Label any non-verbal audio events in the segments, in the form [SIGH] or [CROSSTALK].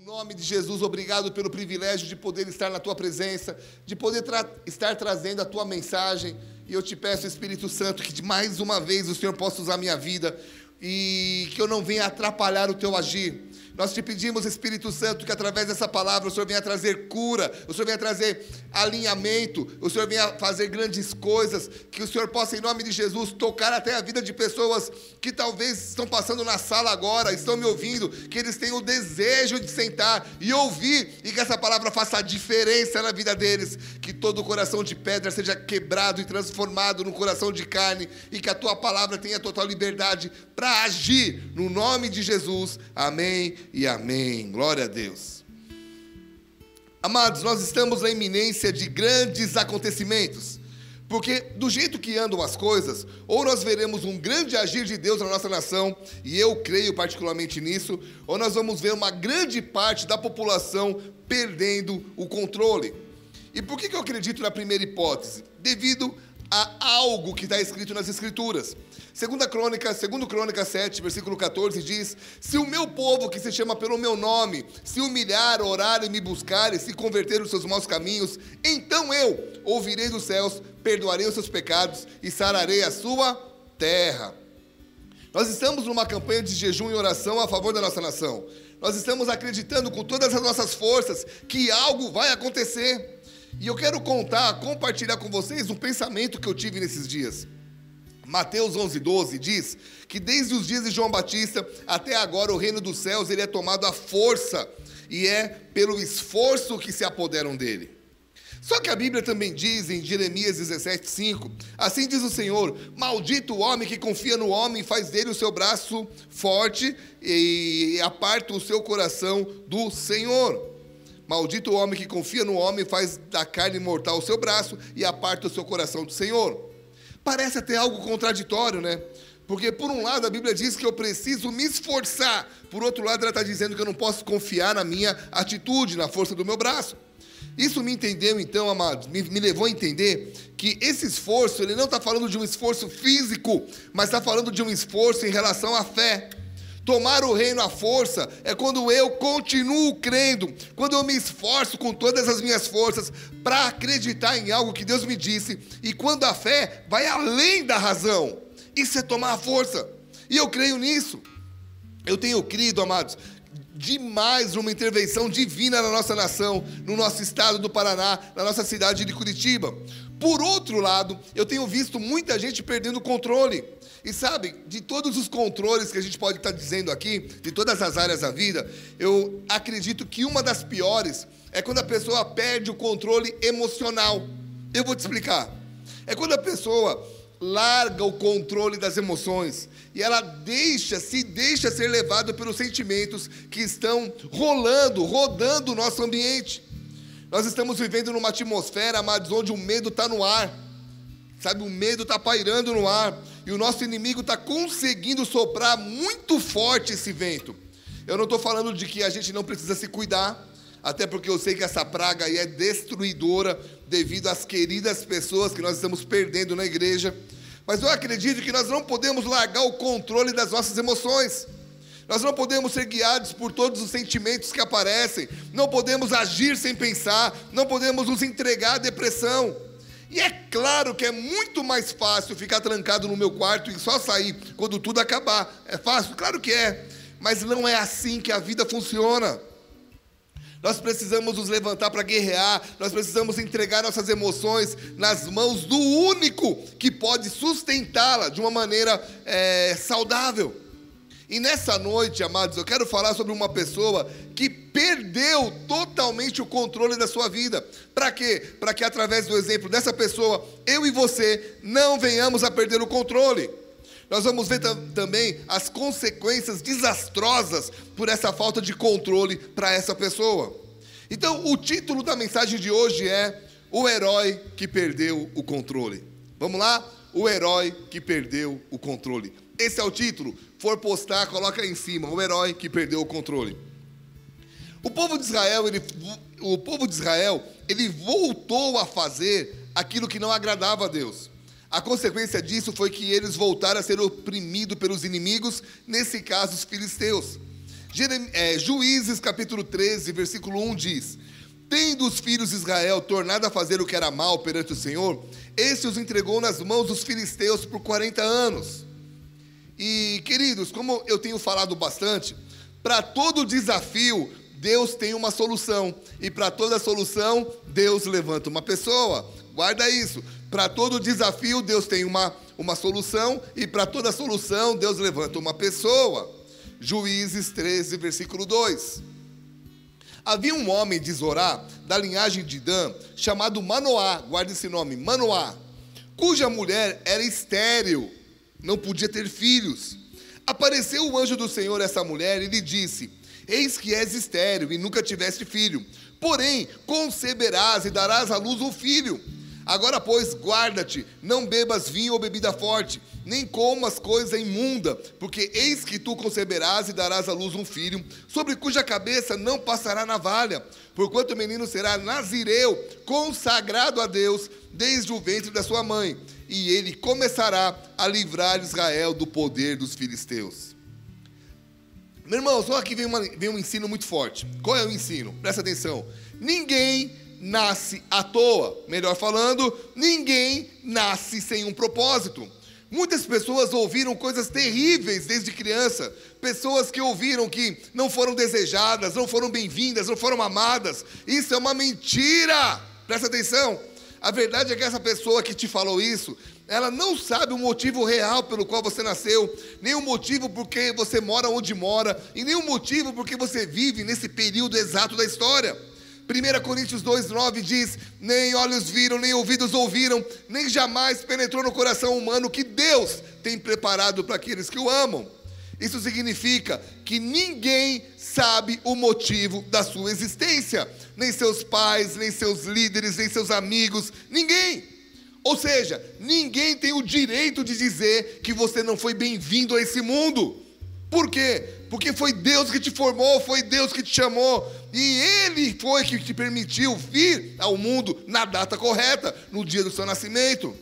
No nome de Jesus, obrigado pelo privilégio de poder estar na tua presença, de poder tra estar trazendo a tua mensagem. E eu te peço, Espírito Santo, que mais uma vez o Senhor possa usar a minha vida e que eu não venha atrapalhar o teu agir nós te pedimos, Espírito Santo, que através dessa palavra o Senhor venha trazer cura, o Senhor venha trazer alinhamento, o Senhor venha fazer grandes coisas, que o Senhor possa, em nome de Jesus, tocar até a vida de pessoas que talvez estão passando na sala agora, estão me ouvindo, que eles tenham o desejo de sentar e ouvir, e que essa palavra faça a diferença na vida deles, que todo o coração de pedra seja quebrado e transformado no coração de carne, e que a tua palavra tenha total liberdade para agir, no nome de Jesus. Amém e amém. Glória a Deus. Amados, nós estamos na iminência de grandes acontecimentos. Porque do jeito que andam as coisas, ou nós veremos um grande agir de Deus na nossa nação, e eu creio particularmente nisso, ou nós vamos ver uma grande parte da população perdendo o controle. E por que eu acredito na primeira hipótese? Devido a algo que está escrito nas Escrituras. Segunda Crônica, segundo Crônica 7, versículo 14 diz: Se o meu povo que se chama pelo meu nome se humilhar, orar e me buscar e se converter os seus maus caminhos, então eu ouvirei dos céus, perdoarei os seus pecados e sararei a sua terra. Nós estamos numa campanha de jejum e oração a favor da nossa nação. Nós estamos acreditando com todas as nossas forças que algo vai acontecer. E eu quero contar, compartilhar com vocês um pensamento que eu tive nesses dias. Mateus 11, 12 diz que desde os dias de João Batista até agora o reino dos céus ele é tomado à força e é pelo esforço que se apoderam dele. Só que a Bíblia também diz em Jeremias 17, 5: Assim diz o Senhor: Maldito o homem que confia no homem faz dele o seu braço forte e aparta o seu coração do Senhor. Maldito o homem que confia no homem faz da carne mortal o seu braço e aparta o seu coração do Senhor. Parece até algo contraditório, né? Porque, por um lado, a Bíblia diz que eu preciso me esforçar, por outro lado, ela está dizendo que eu não posso confiar na minha atitude, na força do meu braço. Isso me entendeu, então, amados, me, me levou a entender que esse esforço, ele não está falando de um esforço físico, mas está falando de um esforço em relação à fé. Tomar o reino à força é quando eu continuo crendo, quando eu me esforço com todas as minhas forças para acreditar em algo que Deus me disse, e quando a fé vai além da razão. Isso é tomar a força. E eu creio nisso. Eu tenho crido, amados, demais numa intervenção divina na nossa nação, no nosso estado do Paraná, na nossa cidade de Curitiba. Por outro lado, eu tenho visto muita gente perdendo o controle. E sabe, de todos os controles que a gente pode estar dizendo aqui, de todas as áreas da vida, eu acredito que uma das piores é quando a pessoa perde o controle emocional. Eu vou te explicar. É quando a pessoa larga o controle das emoções e ela deixa, se deixa ser levada pelos sentimentos que estão rolando, rodando o nosso ambiente. Nós estamos vivendo numa atmosfera, amados, onde o medo está no ar. Sabe, o medo está pairando no ar e o nosso inimigo está conseguindo soprar muito forte esse vento. Eu não estou falando de que a gente não precisa se cuidar, até porque eu sei que essa praga aí é destruidora devido às queridas pessoas que nós estamos perdendo na igreja. Mas eu acredito que nós não podemos largar o controle das nossas emoções. Nós não podemos ser guiados por todos os sentimentos que aparecem, não podemos agir sem pensar, não podemos nos entregar à depressão. E é claro que é muito mais fácil ficar trancado no meu quarto e só sair quando tudo acabar. É fácil? Claro que é. Mas não é assim que a vida funciona. Nós precisamos nos levantar para guerrear, nós precisamos entregar nossas emoções nas mãos do único que pode sustentá-la de uma maneira é, saudável. E nessa noite, amados, eu quero falar sobre uma pessoa que perdeu totalmente o controle da sua vida. Para quê? Para que através do exemplo dessa pessoa, eu e você não venhamos a perder o controle. Nós vamos ver também as consequências desastrosas por essa falta de controle para essa pessoa. Então, o título da mensagem de hoje é O Herói que Perdeu o Controle. Vamos lá? O Herói que Perdeu o Controle. Esse é o título. For postar, coloca aí em cima. O herói que perdeu o controle. O povo de Israel, ele, o povo de Israel, ele voltou a fazer aquilo que não agradava a Deus. A consequência disso foi que eles voltaram a ser oprimidos pelos inimigos, nesse caso os filisteus. É, Juízes capítulo 13, versículo 1 diz: Tendo os filhos de Israel tornado a fazer o que era mal perante o Senhor, este os entregou nas mãos dos filisteus por 40 anos. E, queridos, como eu tenho falado bastante, para todo desafio, Deus tem uma solução. E para toda solução, Deus levanta uma pessoa. Guarda isso. Para todo desafio, Deus tem uma, uma solução. E para toda solução, Deus levanta uma pessoa. Juízes 13, versículo 2. Havia um homem de Zorá, da linhagem de Dan, chamado Manoá, guarde esse nome, Manoá, cuja mulher era estéril, não podia ter filhos. Apareceu o anjo do Senhor a essa mulher e lhe disse: Eis que és estéril e nunca tiveste filho, porém conceberás e darás à luz um filho. Agora, pois, guarda-te, não bebas vinho ou bebida forte, nem comas coisa imunda, porque eis que tu conceberás e darás à luz um filho, sobre cuja cabeça não passará navalha, porquanto o menino será nazireu, consagrado a Deus, desde o ventre da sua mãe, e ele começará a livrar Israel do poder dos filisteus. Meu irmão, só aqui vem, uma, vem um ensino muito forte. Qual é o ensino? Presta atenção. Ninguém nasce à toa. Melhor falando, ninguém nasce sem um propósito. Muitas pessoas ouviram coisas terríveis desde criança. Pessoas que ouviram que não foram desejadas, não foram bem-vindas, não foram amadas. Isso é uma mentira. Presta atenção. A verdade é que essa pessoa que te falou isso, ela não sabe o motivo real pelo qual você nasceu, nem o motivo por que você mora onde mora, e nem o motivo por que você vive nesse período exato da história. 1 Coríntios 2,9 diz: Nem olhos viram, nem ouvidos ouviram, nem jamais penetrou no coração humano que Deus tem preparado para aqueles que o amam. Isso significa que ninguém sabe o motivo da sua existência, nem seus pais, nem seus líderes, nem seus amigos, ninguém. Ou seja, ninguém tem o direito de dizer que você não foi bem-vindo a esse mundo. Por quê? Porque foi Deus que te formou, foi Deus que te chamou, e Ele foi que te permitiu vir ao mundo na data correta, no dia do seu nascimento.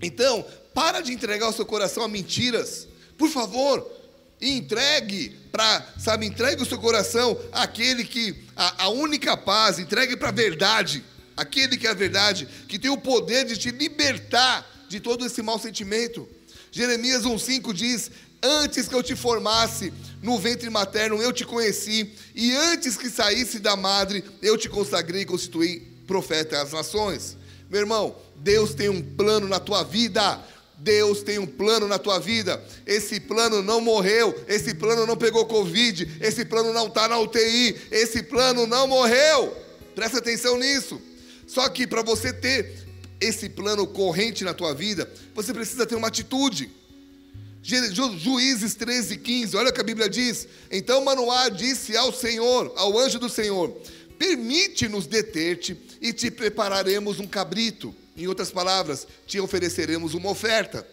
Então, para de entregar o seu coração a mentiras, por favor, entregue para, sabe, entregue o seu coração àquele que, a, a única paz, entregue para a verdade, aquele que é a verdade, que tem o poder de te libertar de todo esse mau sentimento. Jeremias 1,5 diz: Antes que eu te formasse no ventre materno, eu te conheci, e antes que saísse da madre, eu te consagrei e constituí profeta às nações. Meu irmão, Deus tem um plano na tua vida. Deus tem um plano na tua vida. Esse plano não morreu, esse plano não pegou Covid, esse plano não está na UTI, esse plano não morreu. Presta atenção nisso. Só que para você ter esse plano corrente na tua vida, você precisa ter uma atitude. Juízes 13, 15, olha o que a Bíblia diz. Então Manoá disse ao Senhor, ao anjo do Senhor: Permite-nos deter-te e te prepararemos um cabrito. Em outras palavras, te ofereceremos uma oferta.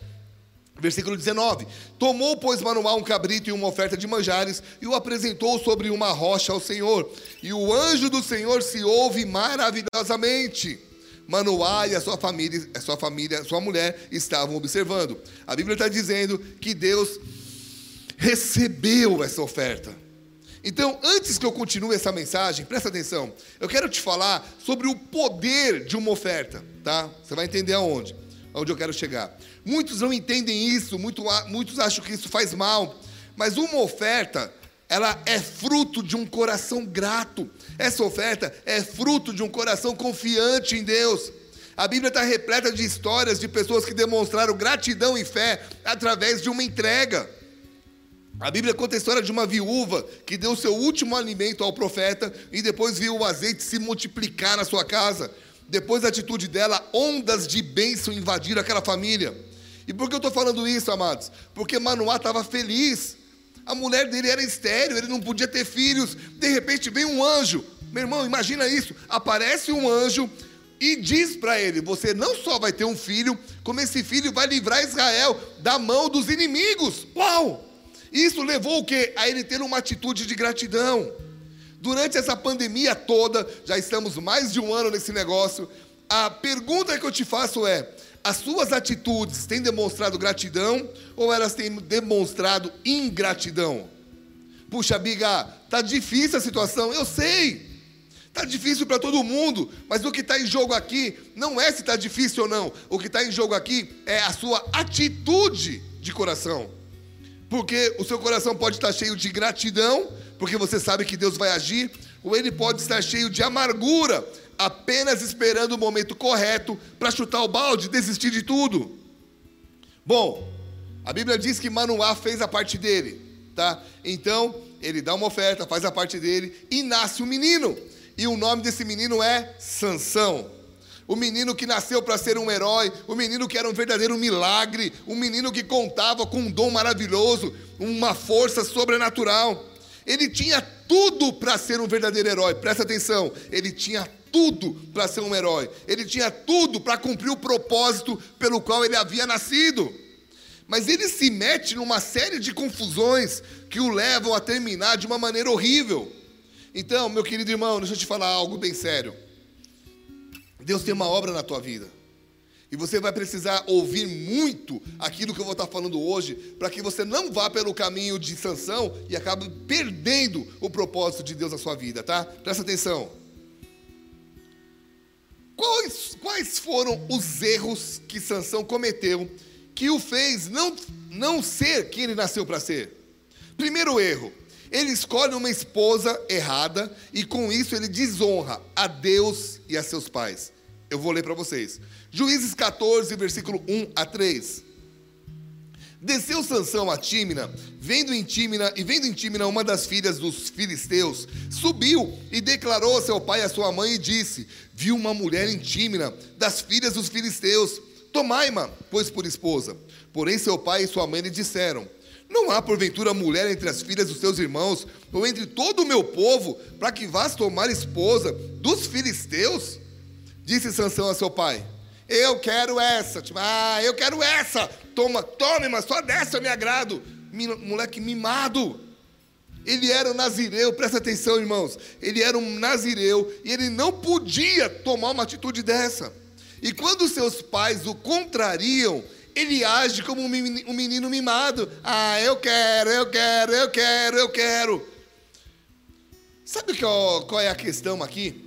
Versículo 19: Tomou, pois, Manoá um cabrito e uma oferta de manjares e o apresentou sobre uma rocha ao Senhor. E o anjo do Senhor se ouve maravilhosamente. Manoá e a sua família, a sua família, a sua mulher estavam observando. A Bíblia está dizendo que Deus recebeu essa oferta. Então, antes que eu continue essa mensagem, presta atenção. Eu quero te falar sobre o poder de uma oferta, tá? Você vai entender aonde, aonde eu quero chegar. Muitos não entendem isso, muito, muitos acham que isso faz mal, mas uma oferta ela é fruto de um coração grato. Essa oferta é fruto de um coração confiante em Deus. A Bíblia está repleta de histórias de pessoas que demonstraram gratidão e fé através de uma entrega. A Bíblia conta a história de uma viúva que deu seu último alimento ao profeta e depois viu o azeite se multiplicar na sua casa. Depois da atitude dela, ondas de bênção invadiram aquela família. E por que eu estou falando isso, amados? Porque Manoá estava feliz a mulher dele era estéreo, ele não podia ter filhos. De repente vem um anjo. Meu irmão, imagina isso. Aparece um anjo e diz para ele: Você não só vai ter um filho, como esse filho vai livrar Israel da mão dos inimigos. Uau! Isso levou o quê? A ele ter uma atitude de gratidão. Durante essa pandemia toda, já estamos mais de um ano nesse negócio. A pergunta que eu te faço é: as suas atitudes têm demonstrado gratidão ou elas têm demonstrado ingratidão? Puxa, Biga, tá difícil a situação, eu sei. Tá difícil para todo mundo, mas o que está em jogo aqui não é se está difícil ou não. O que está em jogo aqui é a sua atitude de coração. Porque o seu coração pode estar cheio de gratidão, porque você sabe que Deus vai agir, ou ele pode estar cheio de amargura, apenas esperando o momento correto para chutar o balde, desistir de tudo. Bom, a Bíblia diz que Manoá fez a parte dele, tá? Então, ele dá uma oferta, faz a parte dele e nasce um menino. E o nome desse menino é Sansão. O menino que nasceu para ser um herói, o menino que era um verdadeiro milagre, um menino que contava com um dom maravilhoso, uma força sobrenatural. Ele tinha tudo para ser um verdadeiro herói. Presta atenção, ele tinha tudo para ser um herói. Ele tinha tudo para cumprir o propósito pelo qual ele havia nascido. Mas ele se mete numa série de confusões que o levam a terminar de uma maneira horrível. Então, meu querido irmão, deixa eu te falar algo bem sério. Deus tem uma obra na tua vida. E você vai precisar ouvir muito aquilo que eu vou estar falando hoje, para que você não vá pelo caminho de sanção e acabe perdendo o propósito de Deus na sua vida, tá? Presta atenção. Quais, quais foram os erros que Sansão cometeu que o fez não, não ser quem ele nasceu para ser? Primeiro erro, ele escolhe uma esposa errada e com isso ele desonra a Deus e a seus pais. Eu vou ler para vocês. Juízes 14, versículo 1 a 3. Desceu Sansão a Tímina, vendo em Tímina e vendo em Tímina uma das filhas dos filisteus, subiu e declarou a seu pai e a sua mãe e disse: Viu uma mulher em Tímina, das filhas dos filisteus, tomai-ma, pois por esposa. Porém seu pai e sua mãe lhe disseram: não há porventura mulher entre as filhas dos seus irmãos, ou entre todo o meu povo, para que vás tomar esposa dos filisteus? Disse Sansão a seu pai: Eu quero essa. Tipo, ah, eu quero essa. Toma, tome, mas só dessa eu me agrado. Moleque mimado. Ele era um nazireu, presta atenção, irmãos. Ele era um nazireu e ele não podia tomar uma atitude dessa. E quando seus pais o contrariam, ele age como um menino mimado. Ah, eu quero, eu quero, eu quero, eu quero. Sabe qual, qual é a questão aqui?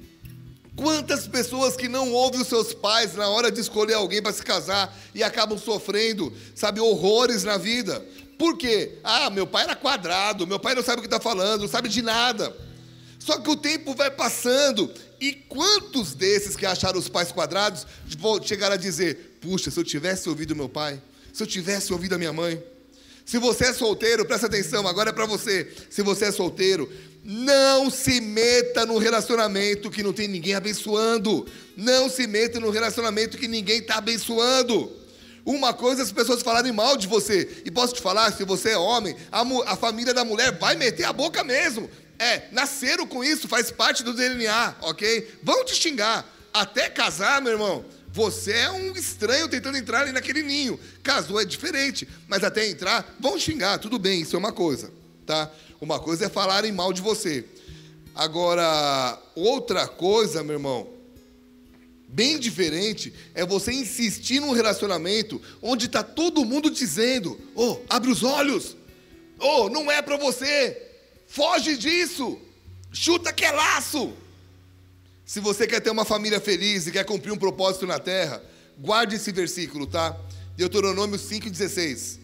Quantas pessoas que não ouvem os seus pais na hora de escolher alguém para se casar e acabam sofrendo, sabe, horrores na vida? Por quê? Ah, meu pai era quadrado, meu pai não sabe o que está falando, não sabe de nada. Só que o tempo vai passando e quantos desses que acharam os pais quadrados vão chegar a dizer: Puxa, se eu tivesse ouvido meu pai, se eu tivesse ouvido a minha mãe. Se você é solteiro, presta atenção, agora é para você. Se você é solteiro, não se meta num relacionamento que não tem ninguém abençoando. Não se meta num relacionamento que ninguém está abençoando. Uma coisa é as pessoas falarem mal de você. E posso te falar, se você é homem, a, a família da mulher vai meter a boca mesmo. É, nasceram com isso, faz parte do DNA, ok? Vão te xingar. Até casar, meu irmão você é um estranho tentando entrar ali naquele ninho. Casou é diferente, mas até entrar, vão xingar, tudo bem, isso é uma coisa, tá? Uma coisa é falarem mal de você. Agora, outra coisa, meu irmão, bem diferente, é você insistir num relacionamento onde está todo mundo dizendo: "Oh, abre os olhos. Oh, não é para você. Foge disso. Chuta que é laço." Se você quer ter uma família feliz e quer cumprir um propósito na terra, guarde esse versículo, tá? Deuteronômio 5,16.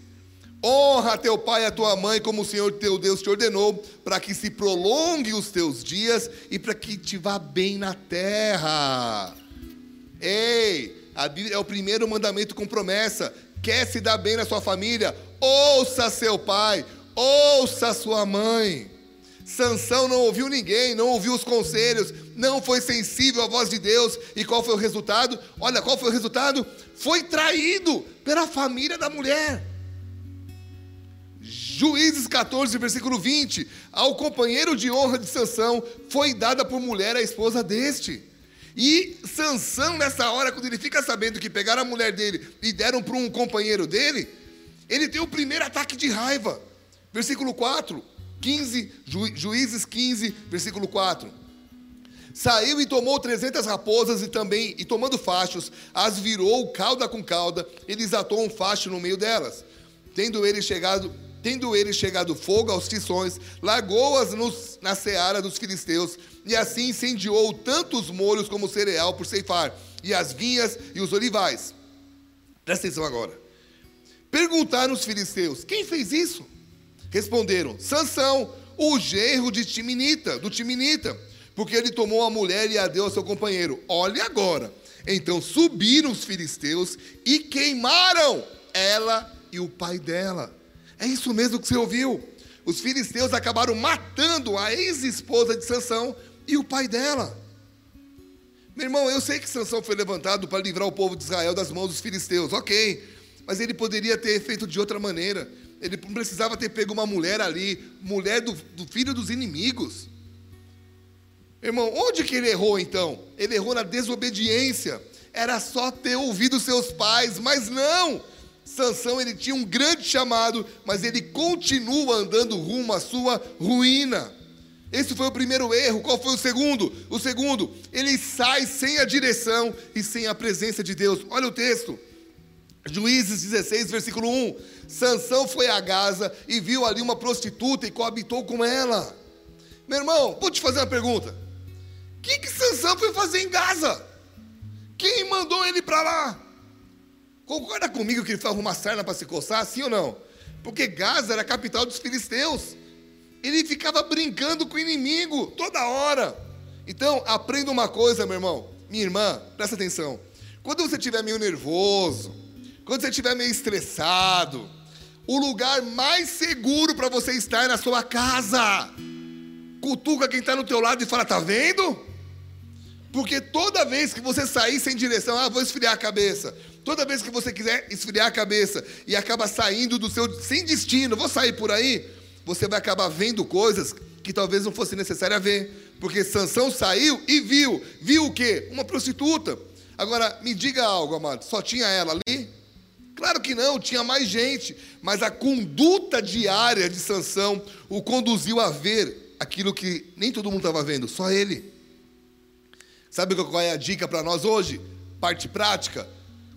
Honra teu pai e a tua mãe, como o Senhor teu Deus te ordenou, para que se prolongue os teus dias e para que te vá bem na terra. Ei, a Bíblia é o primeiro mandamento com promessa. Quer se dar bem na sua família? Ouça seu pai, ouça sua mãe. Sansão não ouviu ninguém, não ouviu os conselhos, não foi sensível à voz de Deus. E qual foi o resultado? Olha, qual foi o resultado? Foi traído pela família da mulher. Juízes 14, versículo 20. Ao companheiro de honra de Sansão foi dada por mulher a esposa deste. E Sansão, nessa hora, quando ele fica sabendo que pegaram a mulher dele e deram para um companheiro dele, ele tem o primeiro ataque de raiva. Versículo 4. 15, Ju, Juízes 15, versículo 4. Saiu e tomou trezentas raposas e também, e tomando fachos, as virou cauda com cauda, e desatou um facho no meio delas. Tendo ele chegado, Tendo ele chegado fogo aos tições, largou-as na seara dos filisteus, e assim incendiou tanto os molhos como o cereal por ceifar, e as vinhas e os olivais. Presta atenção agora. Perguntaram os filisteus: quem fez isso? Responderam: Sansão, o genro de Timinita, do Timinita, porque ele tomou a mulher e a deu ao seu companheiro. Olhe agora. Então subiram os filisteus e queimaram ela e o pai dela. É isso mesmo que você ouviu. Os filisteus acabaram matando a ex-esposa de Sansão e o pai dela. Meu irmão, eu sei que Sansão foi levantado para livrar o povo de Israel das mãos dos filisteus, ok. Mas ele poderia ter feito de outra maneira. Ele não precisava ter pego uma mulher ali, mulher do, do filho dos inimigos. Irmão, onde que ele errou então? Ele errou na desobediência. Era só ter ouvido seus pais, mas não. Sansão ele tinha um grande chamado, mas ele continua andando rumo à sua ruína. Esse foi o primeiro erro. Qual foi o segundo? O segundo, ele sai sem a direção e sem a presença de Deus. Olha o texto. Juízes 16, versículo 1. Sansão foi a Gaza e viu ali uma prostituta e coabitou com ela. Meu irmão, vou te fazer uma pergunta. O que, que Sansão foi fazer em Gaza? Quem mandou ele para lá? Concorda comigo que ele foi arrumar sarna para se coçar, sim ou não? Porque Gaza era a capital dos filisteus. Ele ficava brincando com o inimigo toda hora. Então, aprenda uma coisa, meu irmão, minha irmã, presta atenção. Quando você estiver meio nervoso, quando você estiver meio estressado, o lugar mais seguro para você estar é na sua casa. Cutuca quem está no teu lado e fala: tá vendo? Porque toda vez que você sair sem direção, ah, vou esfriar a cabeça. Toda vez que você quiser esfriar a cabeça e acaba saindo do seu sem destino, vou sair por aí, você vai acabar vendo coisas que talvez não fosse necessário ver, porque Sansão saiu e viu, viu o quê? Uma prostituta. Agora, me diga algo, amado, só tinha ela ali? Claro que não, tinha mais gente, mas a conduta diária de Sansão o conduziu a ver aquilo que nem todo mundo estava vendo, só ele. Sabe qual é a dica para nós hoje? Parte prática.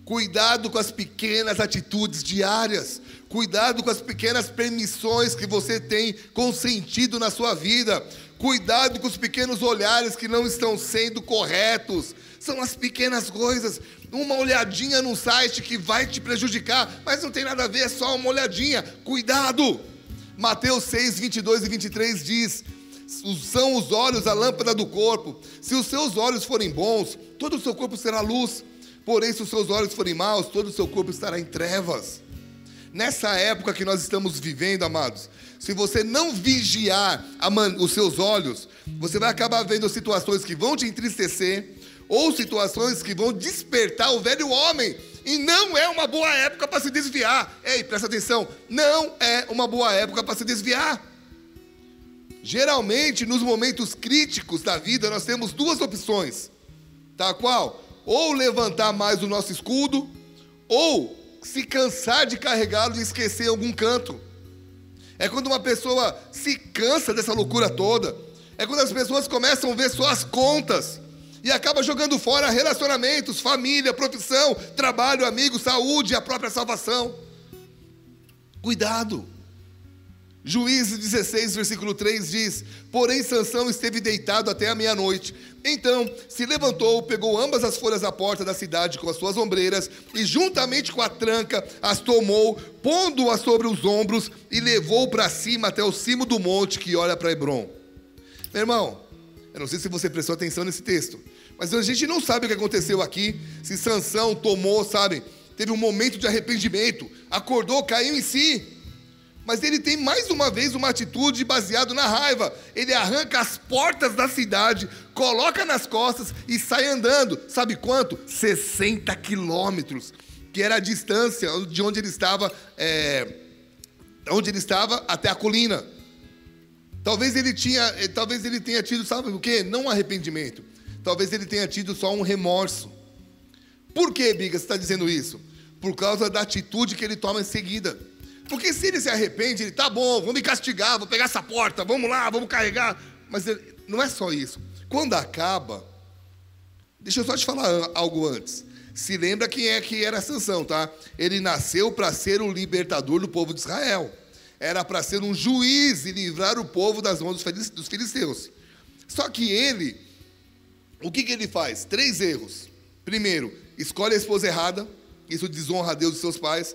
Cuidado com as pequenas atitudes diárias. Cuidado com as pequenas permissões que você tem consentido na sua vida. Cuidado com os pequenos olhares que não estão sendo corretos. São as pequenas coisas. Uma olhadinha num site que vai te prejudicar, mas não tem nada a ver, é só uma olhadinha. Cuidado! Mateus 6, 22 e 23 diz: São os olhos a lâmpada do corpo. Se os seus olhos forem bons, todo o seu corpo será luz. Porém, se os seus olhos forem maus, todo o seu corpo estará em trevas. Nessa época que nós estamos vivendo, amados, se você não vigiar os seus olhos, você vai acabar vendo situações que vão te entristecer ou situações que vão despertar o velho homem. E não é uma boa época para se desviar. Ei, presta atenção, não é uma boa época para se desviar. Geralmente, nos momentos críticos da vida, nós temos duas opções. Tá qual? ou levantar mais o nosso escudo, ou se cansar de carregá-lo e esquecer algum canto. É quando uma pessoa se cansa dessa loucura toda. É quando as pessoas começam a ver só as contas e acaba jogando fora relacionamentos, família, profissão, trabalho, amigos, saúde e a própria salvação. Cuidado. Juízes 16, versículo 3 diz: Porém, Sansão esteve deitado até a meia-noite. Então se levantou, pegou ambas as folhas da porta da cidade com as suas ombreiras, e juntamente com a tranca as tomou, pondo-as sobre os ombros, e levou para cima até o cimo do monte que olha para Hebron. Meu irmão, eu não sei se você prestou atenção nesse texto, mas a gente não sabe o que aconteceu aqui, se Sansão tomou, sabe, teve um momento de arrependimento, acordou, caiu em si. Mas ele tem mais uma vez uma atitude baseada na raiva. Ele arranca as portas da cidade, coloca nas costas e sai andando. Sabe quanto? 60 quilômetros, que era a distância de onde ele estava, é, onde ele estava até a colina. Talvez ele tinha, eh, talvez ele tenha tido, sabe o quê? Não um arrependimento. Talvez ele tenha tido só um remorso. Por que, Biga, você está dizendo isso? Por causa da atitude que ele toma em seguida. Porque se ele se arrepende, ele tá bom, vamos me castigar, vou pegar essa porta, vamos lá, vamos carregar. Mas ele, não é só isso. Quando acaba, deixa eu só te falar algo antes. Se lembra quem é que era Sansão, tá? Ele nasceu para ser o libertador do povo de Israel. era para ser um juiz e livrar o povo das mãos dos filisteus. Só que ele, o que, que ele faz? Três erros. Primeiro, escolhe a esposa errada, isso desonra a Deus e seus pais.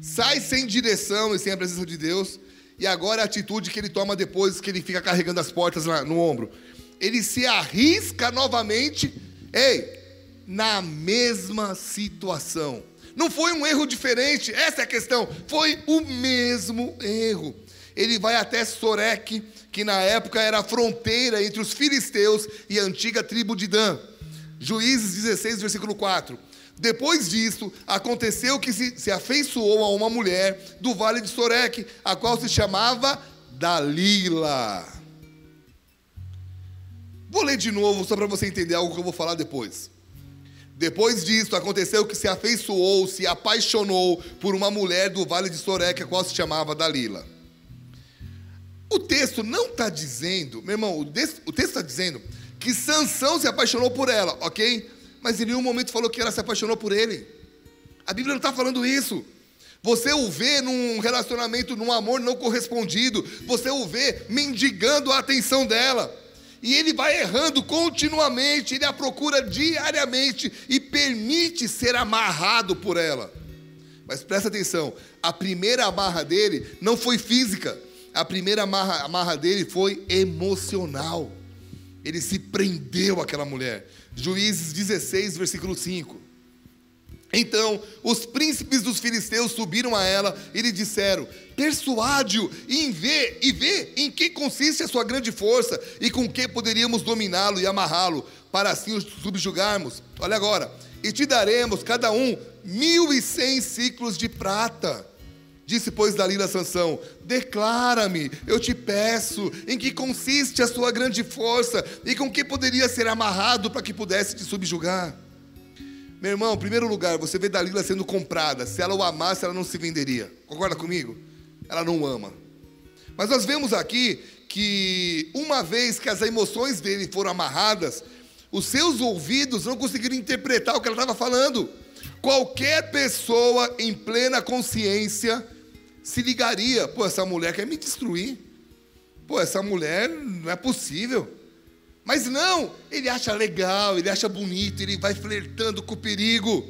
Sai sem direção e sem a presença de Deus. E agora a atitude que ele toma depois que ele fica carregando as portas no ombro. Ele se arrisca novamente, ei, na mesma situação. Não foi um erro diferente, essa é a questão. Foi o mesmo erro. Ele vai até Sorek, que na época era a fronteira entre os filisteus e a antiga tribo de Dan. Juízes 16, versículo 4. Depois disso, aconteceu que se, se afeiçoou a uma mulher do vale de Sorek, a qual se chamava Dalila. Vou ler de novo, só para você entender algo que eu vou falar depois. Depois disso, aconteceu que se afeiçoou, se apaixonou por uma mulher do vale de Sorek, a qual se chamava Dalila. O texto não está dizendo, meu irmão, o texto está dizendo que Sansão se apaixonou por ela, ok? Mas em nenhum momento falou que ela se apaixonou por ele. A Bíblia não está falando isso. Você o vê num relacionamento, num amor não correspondido. Você o vê mendigando a atenção dela. E ele vai errando continuamente, ele a procura diariamente e permite ser amarrado por ela. Mas presta atenção, a primeira amarra dele não foi física, a primeira amarra, amarra dele foi emocional. Ele se prendeu àquela mulher. Juízes 16, versículo 5. Então os príncipes dos filisteus subiram a ela e lhe disseram: Persuade-o e vê, e vê em que consiste a sua grande força e com que poderíamos dominá-lo e amarrá-lo, para assim o subjugarmos. Olha agora, e te daremos cada um mil e cem ciclos de prata. Disse, pois, Dalila a Sansão: Declara-me, eu te peço, em que consiste a sua grande força e com que poderia ser amarrado para que pudesse te subjugar. Meu irmão, em primeiro lugar, você vê Dalila sendo comprada. Se ela o amasse, ela não se venderia. Concorda comigo? Ela não ama. Mas nós vemos aqui que, uma vez que as emoções dele foram amarradas, os seus ouvidos não conseguiram interpretar o que ela estava falando. Qualquer pessoa em plena consciência se ligaria: pô, essa mulher quer me destruir. Pô, essa mulher não é possível. Mas não, ele acha legal, ele acha bonito, ele vai flertando com o perigo.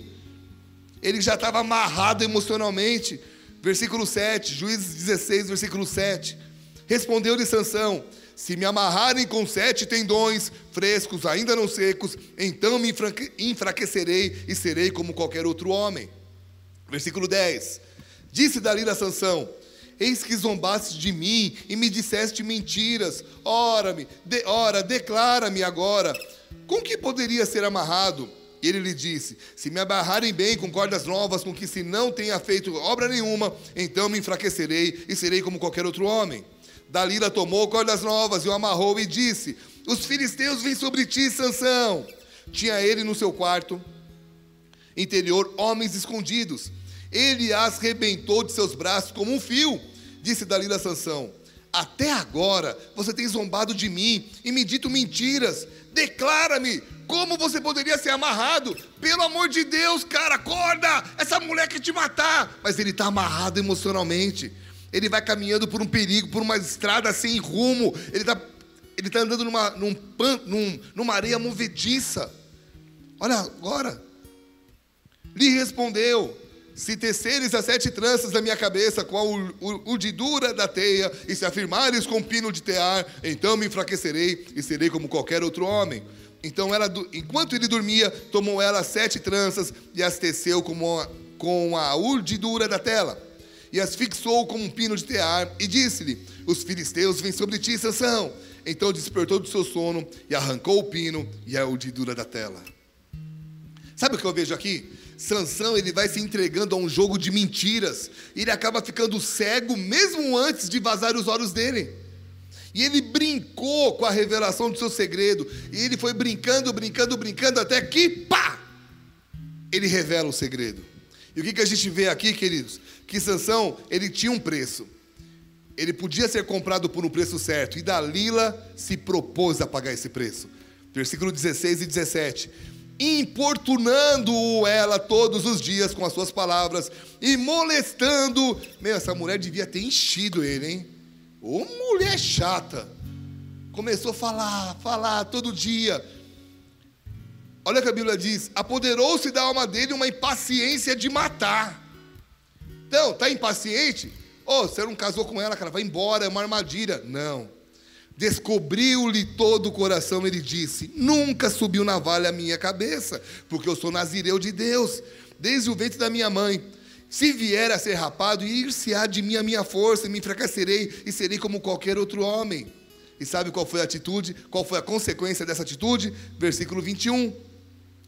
Ele já estava amarrado emocionalmente. Versículo 7, Juízes 16, versículo 7. Respondeu-lhe Sansão: Se me amarrarem com sete tendões frescos, ainda não secos, então me enfraquecerei e serei como qualquer outro homem. Versículo 10. Disse Dalila a Sansão: Eis que zombaste de mim e me disseste mentiras. Ora-me, de, ora, declara-me agora. Com que poderia ser amarrado? Ele lhe disse: Se me amarrarem bem com cordas novas, com que se não tenha feito obra nenhuma, então me enfraquecerei e serei como qualquer outro homem. Dalila tomou cordas novas e o amarrou e disse: Os filisteus vêm sobre ti, Sansão. Tinha ele no seu quarto interior homens escondidos. Ele as rebentou de seus braços como um fio Disse Dalila a Sansão: Até agora você tem zombado de mim e me dito mentiras. Declara-me como você poderia ser amarrado. Pelo amor de Deus, cara, acorda! Essa mulher quer te matar. Mas ele está amarrado emocionalmente. Ele vai caminhando por um perigo, por uma estrada sem rumo. Ele está ele tá andando numa, num pan, num, numa areia movediça. Olha agora. Lhe respondeu: se teceres as sete tranças da minha cabeça com a urdidura da teia, e se afirmares com pino de tear, então me enfraquecerei e serei como qualquer outro homem. Então ela, enquanto ele dormia, tomou ela sete tranças e as teceu com a, com a urdidura da tela. E as fixou com um pino de tear, e disse-lhe: Os filisteus vêm sobre ti, Sansão. Então despertou do seu sono e arrancou o pino e a urdidura da tela. Sabe o que eu vejo aqui? Sansão ele vai se entregando a um jogo de mentiras. Ele acaba ficando cego mesmo antes de vazar os olhos dele. E ele brincou com a revelação do seu segredo. E ele foi brincando, brincando, brincando, até que, pá! Ele revela o segredo. E o que, que a gente vê aqui, queridos? Que Sansão, ele tinha um preço. Ele podia ser comprado por um preço certo. E Dalila se propôs a pagar esse preço. Versículo 16 e 17. Importunando ela todos os dias com as suas palavras e molestando. Meu, essa mulher devia ter enchido ele, hein? Ô mulher chata. Começou a falar, falar todo dia. Olha o que a Bíblia diz: apoderou-se da alma dele uma impaciência de matar. Então, tá impaciente? Ô, oh, você não casou com ela, cara, vai embora, é uma armadilha. Não. Descobriu-lhe todo o coração, ele disse: Nunca subiu navalha a minha cabeça, porque eu sou nazireu de Deus, desde o ventre da minha mãe. Se vier a ser rapado, ir-se-á de mim a minha força, e me enfraquecerei e serei como qualquer outro homem. E sabe qual foi a atitude? Qual foi a consequência dessa atitude? Versículo 21.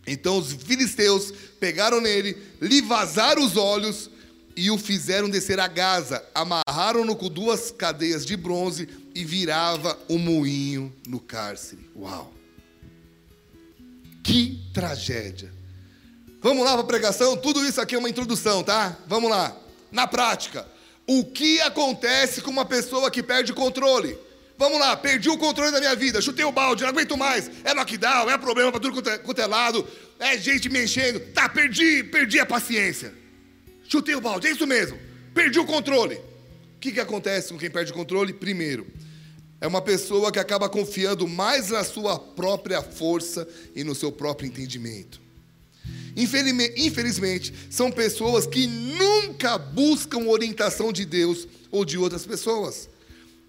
Então os filisteus pegaram nele, lhe vazaram os olhos e o fizeram descer a Gaza, amarraram-no com duas cadeias de bronze e virava um moinho no cárcere. Uau! Que tragédia! Vamos lá para a pregação? Tudo isso aqui é uma introdução, tá? Vamos lá. Na prática, o que acontece com uma pessoa que perde o controle? Vamos lá, perdi o controle da minha vida, chutei o balde, não aguento mais. É knockdown, é problema para tudo quanto é, é lado, é gente me enchendo. Tá, perdi, perdi a paciência. Chutei o balde, é isso mesmo. Perdi o controle. Que, que acontece com quem perde o controle? Primeiro, é uma pessoa que acaba confiando mais na sua própria força e no seu próprio entendimento. Infelizmente, são pessoas que nunca buscam orientação de Deus ou de outras pessoas.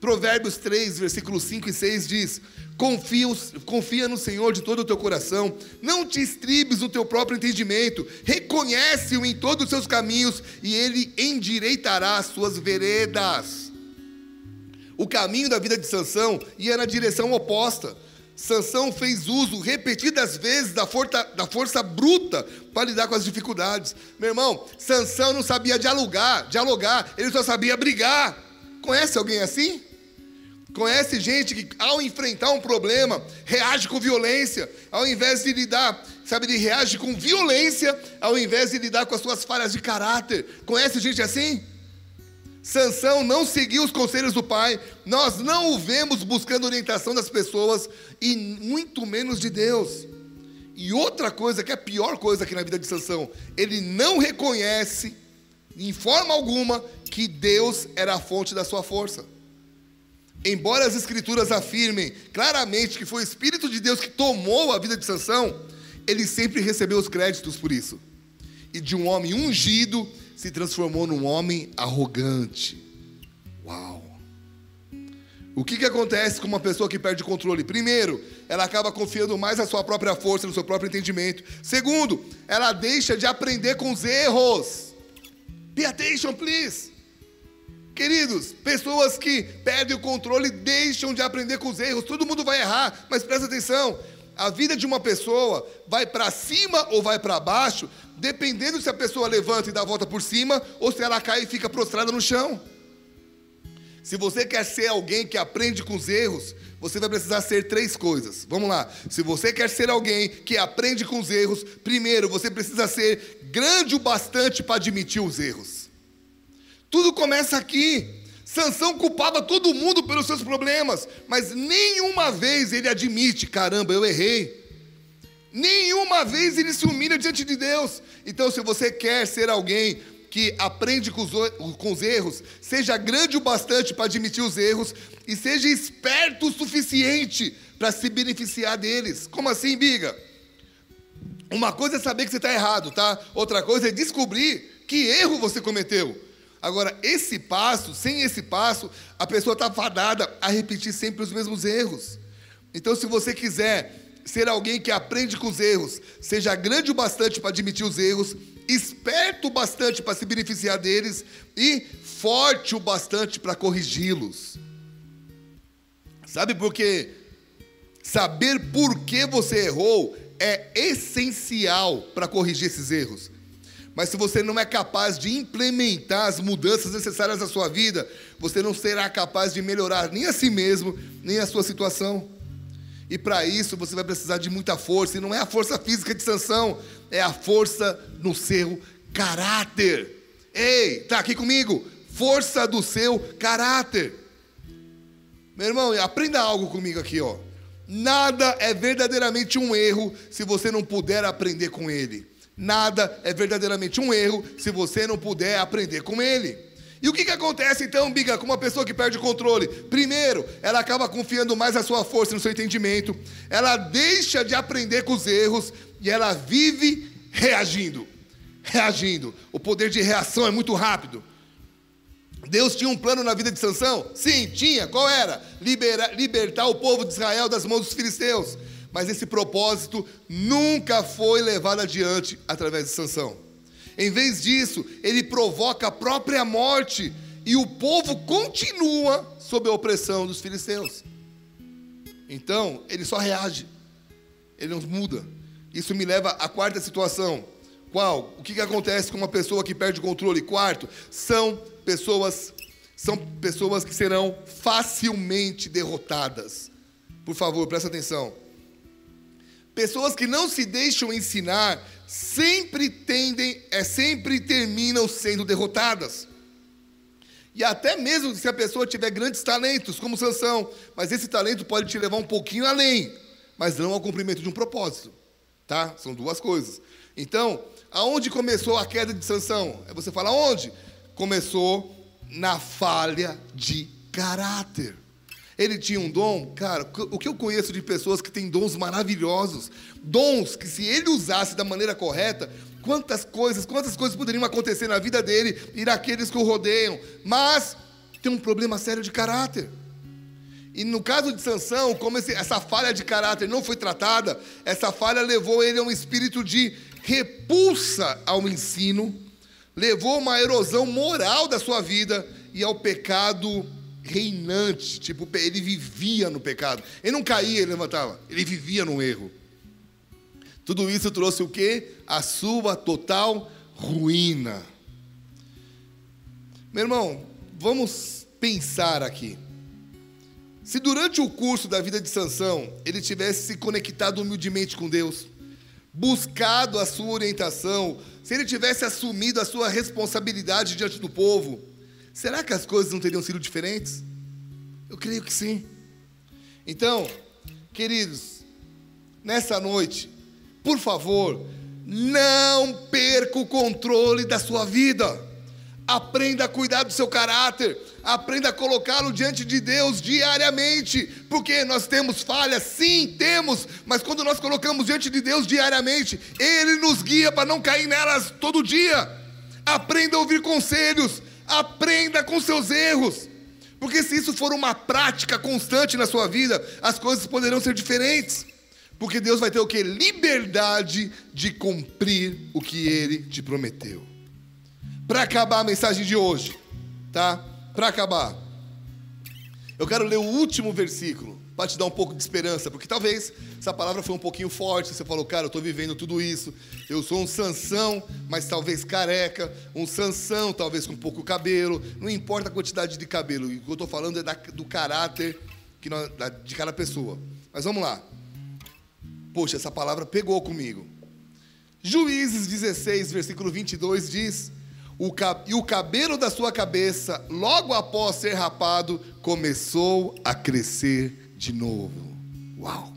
Provérbios 3, versículos 5 e 6 diz: confia, confia no Senhor de todo o teu coração, não te estribes no teu próprio entendimento, reconhece-o em todos os seus caminhos e ele endireitará as suas veredas. O caminho da vida de Sansão ia na direção oposta. Sansão fez uso repetidas vezes da força, da força bruta para lidar com as dificuldades. Meu irmão, Sansão não sabia dialogar, dialogar, ele só sabia brigar. Conhece alguém assim? Conhece gente que, ao enfrentar um problema, reage com violência, ao invés de lidar, sabe, reage com violência, ao invés de lidar com as suas falhas de caráter. Conhece gente assim? Sansão não seguiu os conselhos do pai, nós não o vemos buscando orientação das pessoas e muito menos de Deus. E outra coisa, que é a pior coisa aqui na vida de Sansão, ele não reconhece, em forma alguma, que Deus era a fonte da sua força. Embora as escrituras afirmem claramente que foi o Espírito de Deus que tomou a vida de Sansão, ele sempre recebeu os créditos por isso. E de um homem ungido se transformou num homem arrogante. Uau! O que, que acontece com uma pessoa que perde o controle? Primeiro, ela acaba confiando mais na sua própria força, no seu próprio entendimento. Segundo, ela deixa de aprender com os erros. Pay attention, please. Queridos, pessoas que perdem o controle deixam de aprender com os erros. Todo mundo vai errar, mas presta atenção. A vida de uma pessoa vai para cima ou vai para baixo, dependendo se a pessoa levanta e dá a volta por cima ou se ela cai e fica prostrada no chão. Se você quer ser alguém que aprende com os erros, você vai precisar ser três coisas. Vamos lá. Se você quer ser alguém que aprende com os erros, primeiro você precisa ser grande o bastante para admitir os erros. Tudo começa aqui. Sansão culpava todo mundo pelos seus problemas, mas nenhuma vez ele admite, caramba, eu errei. Nenhuma vez ele se humilha diante de Deus. Então, se você quer ser alguém que aprende com os, com os erros, seja grande o bastante para admitir os erros e seja esperto o suficiente para se beneficiar deles. Como assim, Biga? Uma coisa é saber que você está errado, tá? Outra coisa é descobrir que erro você cometeu. Agora, esse passo, sem esse passo, a pessoa está fadada a repetir sempre os mesmos erros. Então, se você quiser ser alguém que aprende com os erros, seja grande o bastante para admitir os erros, esperto o bastante para se beneficiar deles e forte o bastante para corrigi-los. Sabe por quê? Saber por que você errou é essencial para corrigir esses erros. Mas se você não é capaz de implementar as mudanças necessárias na sua vida, você não será capaz de melhorar nem a si mesmo, nem a sua situação. E para isso você vai precisar de muita força, e não é a força física de sanção, é a força no seu caráter. Ei, tá aqui comigo? Força do seu caráter. Meu irmão, aprenda algo comigo aqui, ó. Nada é verdadeiramente um erro se você não puder aprender com ele. Nada é verdadeiramente um erro se você não puder aprender com ele. E o que, que acontece então, Biga, com uma pessoa que perde o controle? Primeiro, ela acaba confiando mais na sua força, no seu entendimento. Ela deixa de aprender com os erros e ela vive reagindo. Reagindo. O poder de reação é muito rápido. Deus tinha um plano na vida de Sansão? Sim, tinha. Qual era? Libera, libertar o povo de Israel das mãos dos filisteus. Mas esse propósito nunca foi levado adiante através de Sansão. Em vez disso, ele provoca a própria morte e o povo continua sob a opressão dos filisteus. Então, ele só reage. Ele não muda. Isso me leva à quarta situação. Qual? O que, que acontece com uma pessoa que perde o controle? Quarto, são pessoas são pessoas que serão facilmente derrotadas. Por favor, presta atenção. Pessoas que não se deixam ensinar sempre tendem, é sempre terminam sendo derrotadas. E até mesmo se a pessoa tiver grandes talentos, como Sansão, mas esse talento pode te levar um pouquinho além, mas não ao cumprimento de um propósito, tá? São duas coisas. Então, aonde começou a queda de Sansão? É você fala onde? começou na falha de caráter. Ele tinha um dom, cara, o que eu conheço de pessoas que têm dons maravilhosos, dons que se ele usasse da maneira correta, quantas coisas, quantas coisas poderiam acontecer na vida dele e daqueles que o rodeiam, mas tem um problema sério de caráter. E no caso de Sansão, como esse, essa falha de caráter não foi tratada, essa falha levou ele a um espírito de repulsa ao ensino, levou uma erosão moral da sua vida e ao pecado reinante. Tipo, ele vivia no pecado. Ele não caía, ele levantava. Ele vivia no erro. Tudo isso trouxe o quê? A sua total ruína. Meu irmão, vamos pensar aqui. Se durante o curso da vida de Sansão ele tivesse se conectado humildemente com Deus, buscado a sua orientação, se ele tivesse assumido a sua responsabilidade diante do povo, será que as coisas não teriam sido diferentes? Eu creio que sim. Então, queridos, nessa noite, por favor, não perca o controle da sua vida. Aprenda a cuidar do seu caráter. Aprenda a colocá-lo diante de Deus diariamente. Porque nós temos falhas, sim, temos. Mas quando nós colocamos diante de Deus diariamente, Ele nos guia para não cair nelas todo dia. Aprenda a ouvir conselhos. Aprenda com seus erros. Porque se isso for uma prática constante na sua vida, as coisas poderão ser diferentes. Porque Deus vai ter o que? Liberdade de cumprir o que Ele te prometeu. Para acabar a mensagem de hoje, tá? Para acabar, eu quero ler o último versículo para te dar um pouco de esperança, porque talvez essa palavra foi um pouquinho forte. Você falou, cara, eu estou vivendo tudo isso. Eu sou um Sansão, mas talvez careca. Um Sansão, talvez com pouco cabelo. Não importa a quantidade de cabelo. O que eu estou falando é da, do caráter que nós, da, de cada pessoa. Mas vamos lá. Poxa, essa palavra pegou comigo. Juízes 16, versículo 22 diz e o cabelo da sua cabeça, logo após ser rapado, começou a crescer de novo. Uau!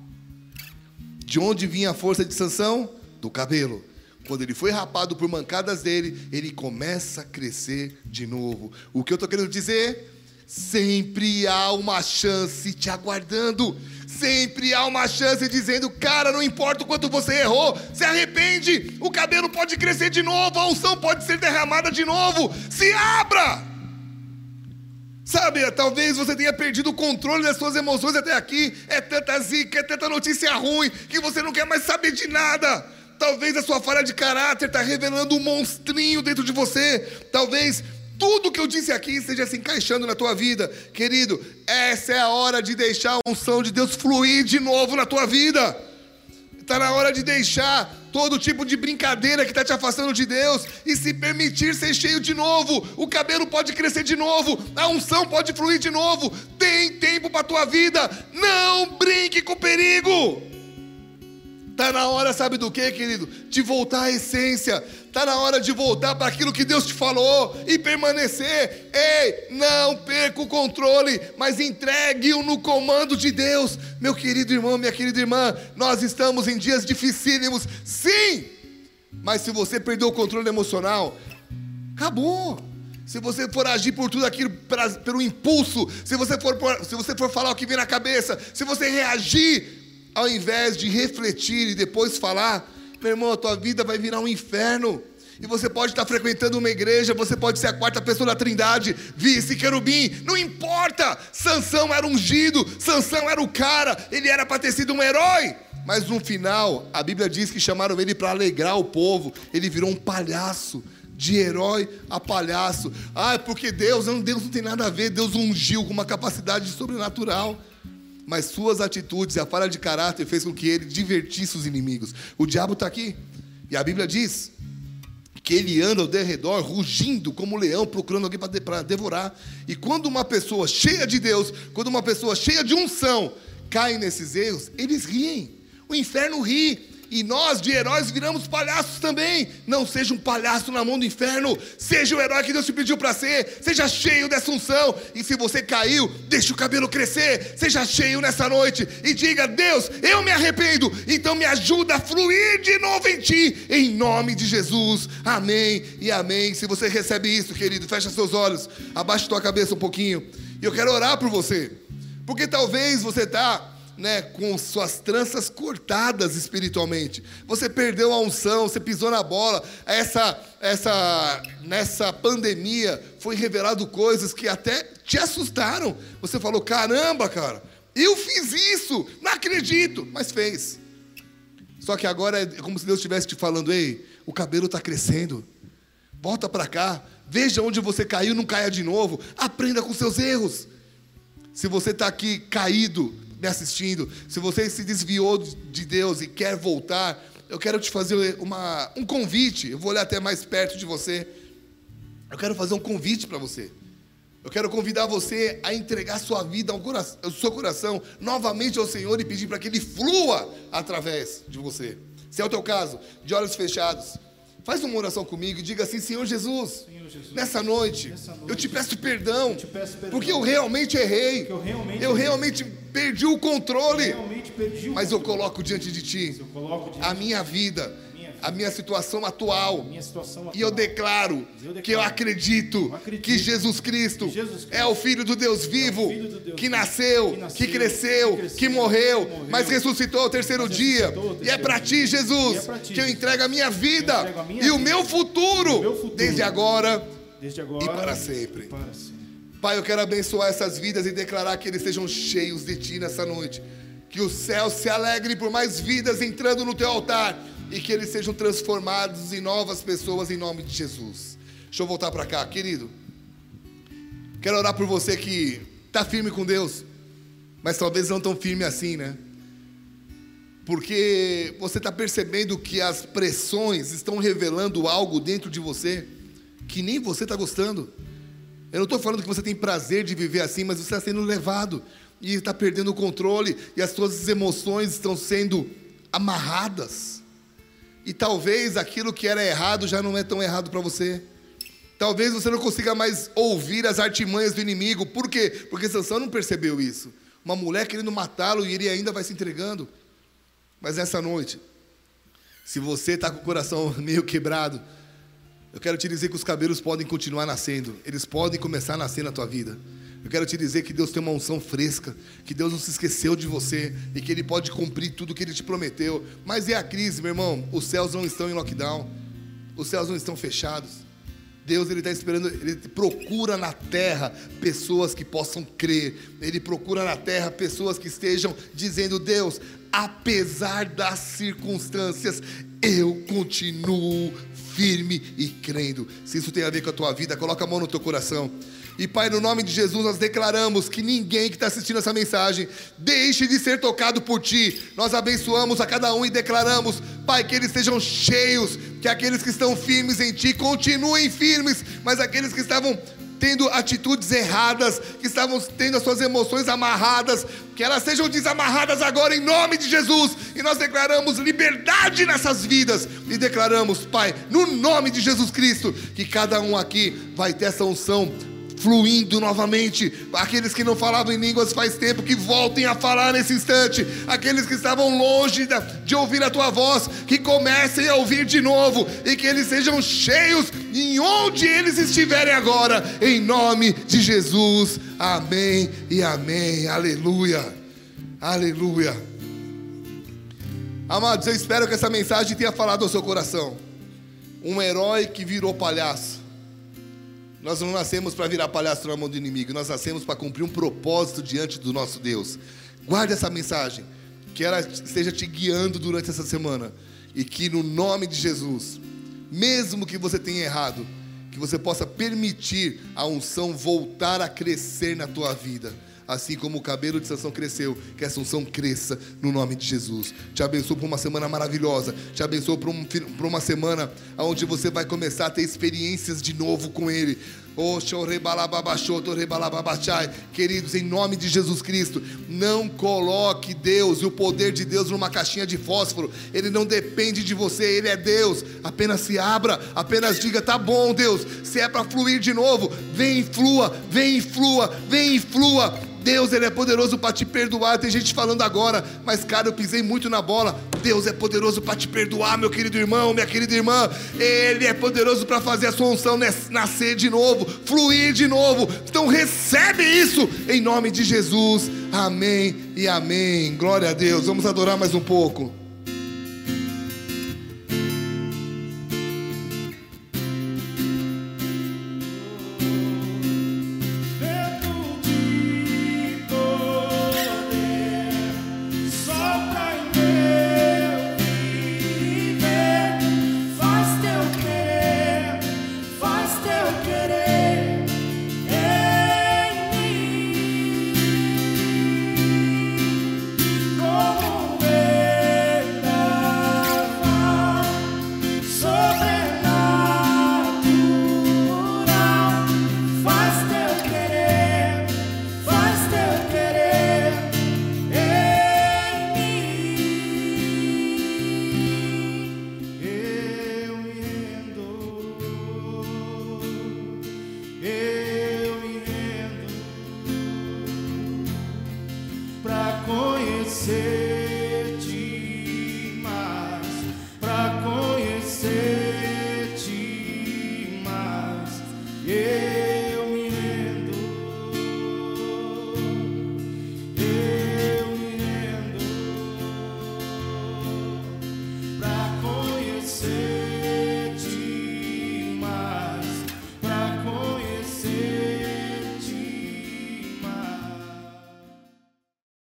De onde vinha a força de Sansão? Do cabelo. Quando ele foi rapado por mancadas dele, ele começa a crescer de novo. O que eu estou querendo dizer? Sempre há uma chance te aguardando. Sempre há uma chance dizendo, cara, não importa o quanto você errou, se arrepende, o cabelo pode crescer de novo, a unção pode ser derramada de novo, se abra! Sabe, talvez você tenha perdido o controle das suas emoções até aqui, é tanta zica, é tanta notícia ruim, que você não quer mais saber de nada. Talvez a sua falha de caráter está revelando um monstrinho dentro de você. Talvez tudo que eu disse aqui esteja se encaixando na tua vida, querido. Essa é a hora de deixar a unção de Deus fluir de novo na tua vida. Está na hora de deixar todo tipo de brincadeira que está te afastando de Deus e se permitir ser cheio de novo. O cabelo pode crescer de novo, a unção pode fluir de novo. Tem tempo para tua vida. Não brinque com perigo. Tá na hora, sabe do que, querido? De voltar à essência. Tá na hora de voltar para aquilo que Deus te falou e permanecer. Ei, não perca o controle, mas entregue-o no comando de Deus. Meu querido irmão, minha querida irmã, nós estamos em dias dificílimos, sim. Mas se você perdeu o controle emocional, acabou. Se você for agir por tudo aquilo pra, pelo impulso, se você for se você for falar o que vem na cabeça, se você reagir ao invés de refletir e depois falar, meu irmão, a tua vida vai virar um inferno. E você pode estar frequentando uma igreja, você pode ser a quarta pessoa da Trindade, vice, querubim, não importa. Sansão era ungido, Sansão era o cara, ele era para ter sido um herói. Mas no final, a Bíblia diz que chamaram ele para alegrar o povo. Ele virou um palhaço, de herói a palhaço. Ah, é porque Deus, não, Deus não tem nada a ver. Deus ungiu com uma capacidade sobrenatural mas suas atitudes e a falha de caráter fez com que ele divertisse os inimigos. O diabo está aqui. E a Bíblia diz que ele anda ao derredor, rugindo como um leão, procurando alguém para devorar. E quando uma pessoa cheia de Deus, quando uma pessoa cheia de unção cai nesses erros, eles riem. O inferno ri. E nós, de heróis, viramos palhaços também. Não seja um palhaço na mão do inferno. Seja o herói que Deus te pediu para ser. Seja cheio dessa unção. E se você caiu, deixe o cabelo crescer. Seja cheio nessa noite. E diga: Deus, eu me arrependo. Então me ajuda a fluir de novo em ti. Em nome de Jesus. Amém e amém. Se você recebe isso, querido, fecha seus olhos. Abaixa tua cabeça um pouquinho. E eu quero orar por você. Porque talvez você está né, com suas tranças cortadas espiritualmente. Você perdeu a unção, você pisou na bola. Essa, essa, nessa pandemia foi revelado coisas que até te assustaram. Você falou: caramba, cara, eu fiz isso, não acredito, mas fez. Só que agora é como se Deus estivesse te falando: ei, o cabelo está crescendo, volta para cá, veja onde você caiu, não caia de novo, aprenda com seus erros. Se você está aqui caído, me assistindo, se você se desviou de Deus e quer voltar, eu quero te fazer uma, um convite. Eu vou olhar até mais perto de você. Eu quero fazer um convite para você. Eu quero convidar você a entregar sua vida, ao coração, ao seu coração, novamente ao Senhor e pedir para que Ele flua através de você. Se é o teu caso, de olhos fechados, faz uma oração comigo e diga assim: Senhor Jesus, Senhor Jesus nessa, noite, nessa noite, eu te peço perdão, eu te peço perdão porque eu realmente errei, eu realmente, eu realmente perdi o controle. Perdi o mas eu coloco diante de ti diante a minha vida, a minha situação atual. Minha situação atual. E eu declaro, eu declaro que eu acredito, eu acredito que, Jesus Cristo, Jesus Cristo é o Filho do Deus vivo, é do Deus que, nasceu, que, nasceu, que, cresceu, que, cresceu, que morreu, morreu, mas ressuscitou ao terceiro dia. Terceiro e é para ti, Jesus, é ti, que eu entrego a minha vida a minha e, o meu futuro, meu futuro, desde agora, desde agora e para sempre. E para sempre. Pai, eu quero abençoar essas vidas e declarar que eles sejam cheios de Ti nessa noite. Que o céu se alegre por mais vidas entrando no Teu altar e que eles sejam transformados em novas pessoas em nome de Jesus. Deixa eu voltar para cá, querido. Quero orar por você que está firme com Deus, mas talvez não tão firme assim, né? Porque você está percebendo que as pressões estão revelando algo dentro de você que nem você está gostando. Eu não estou falando que você tem prazer de viver assim, mas você está sendo levado e está perdendo o controle e as suas emoções estão sendo amarradas. E talvez aquilo que era errado já não é tão errado para você. Talvez você não consiga mais ouvir as artimanhas do inimigo. Por quê? Porque Sansão não percebeu isso. Uma mulher querendo matá-lo e ele ainda vai se entregando. Mas nessa noite, se você está com o coração [LAUGHS] meio quebrado, eu quero te dizer que os cabelos podem continuar nascendo, eles podem começar a nascer na tua vida. Eu quero te dizer que Deus tem uma unção fresca, que Deus não se esqueceu de você e que Ele pode cumprir tudo o que Ele te prometeu. Mas é a crise, meu irmão. Os céus não estão em lockdown, os céus não estão fechados. Deus ele está esperando, ele procura na terra pessoas que possam crer. Ele procura na terra pessoas que estejam dizendo: Deus, apesar das circunstâncias, eu continuo firme e crendo. Se isso tem a ver com a tua vida, coloca a mão no teu coração. E Pai, no nome de Jesus, nós declaramos que ninguém que está assistindo essa mensagem deixe de ser tocado por Ti. Nós abençoamos a cada um e declaramos, Pai, que eles sejam cheios, que aqueles que estão firmes em Ti continuem firmes, mas aqueles que estavam tendo atitudes erradas, que estavam tendo as suas emoções amarradas, que elas sejam desamarradas agora em nome de Jesus. E nós declaramos liberdade nessas vidas e declaramos, Pai, no nome de Jesus Cristo, que cada um aqui vai ter essa unção fluindo novamente. Aqueles que não falavam em línguas faz tempo que voltem a falar nesse instante. Aqueles que estavam longe de ouvir a tua voz, que comecem a ouvir de novo e que eles sejam cheios em onde eles estiverem agora, em nome de Jesus. Amém e amém. Aleluia. Aleluia. Amados, eu espero que essa mensagem tenha falado ao seu coração. Um herói que virou palhaço nós não nascemos para virar palhaço na mão do inimigo, nós nascemos para cumprir um propósito diante do nosso Deus. Guarde essa mensagem, que ela esteja te guiando durante essa semana e que no nome de Jesus, mesmo que você tenha errado, que você possa permitir a unção voltar a crescer na tua vida assim como o cabelo de Sansão cresceu, que essa unção cresça no nome de Jesus. Te abençoo por uma semana maravilhosa. Te abençoo por, um, por uma semana onde você vai começar a ter experiências de novo com Ele. Queridos, em nome de Jesus Cristo, não coloque Deus e o poder de Deus numa caixinha de fósforo. Ele não depende de você, ele é Deus. Apenas se abra, apenas diga: tá bom, Deus. Se é para fluir de novo, vem e flua, vem e flua, vem e flua. Deus, Ele é poderoso para te perdoar. Tem gente falando agora, mas cara, eu pisei muito na bola. Deus é poderoso para te perdoar, meu querido irmão, minha querida irmã. Ele é poderoso para fazer a sua unção nascer de novo, fluir de novo. Então recebe isso em nome de Jesus. Amém e amém. Glória a Deus. Vamos adorar mais um pouco.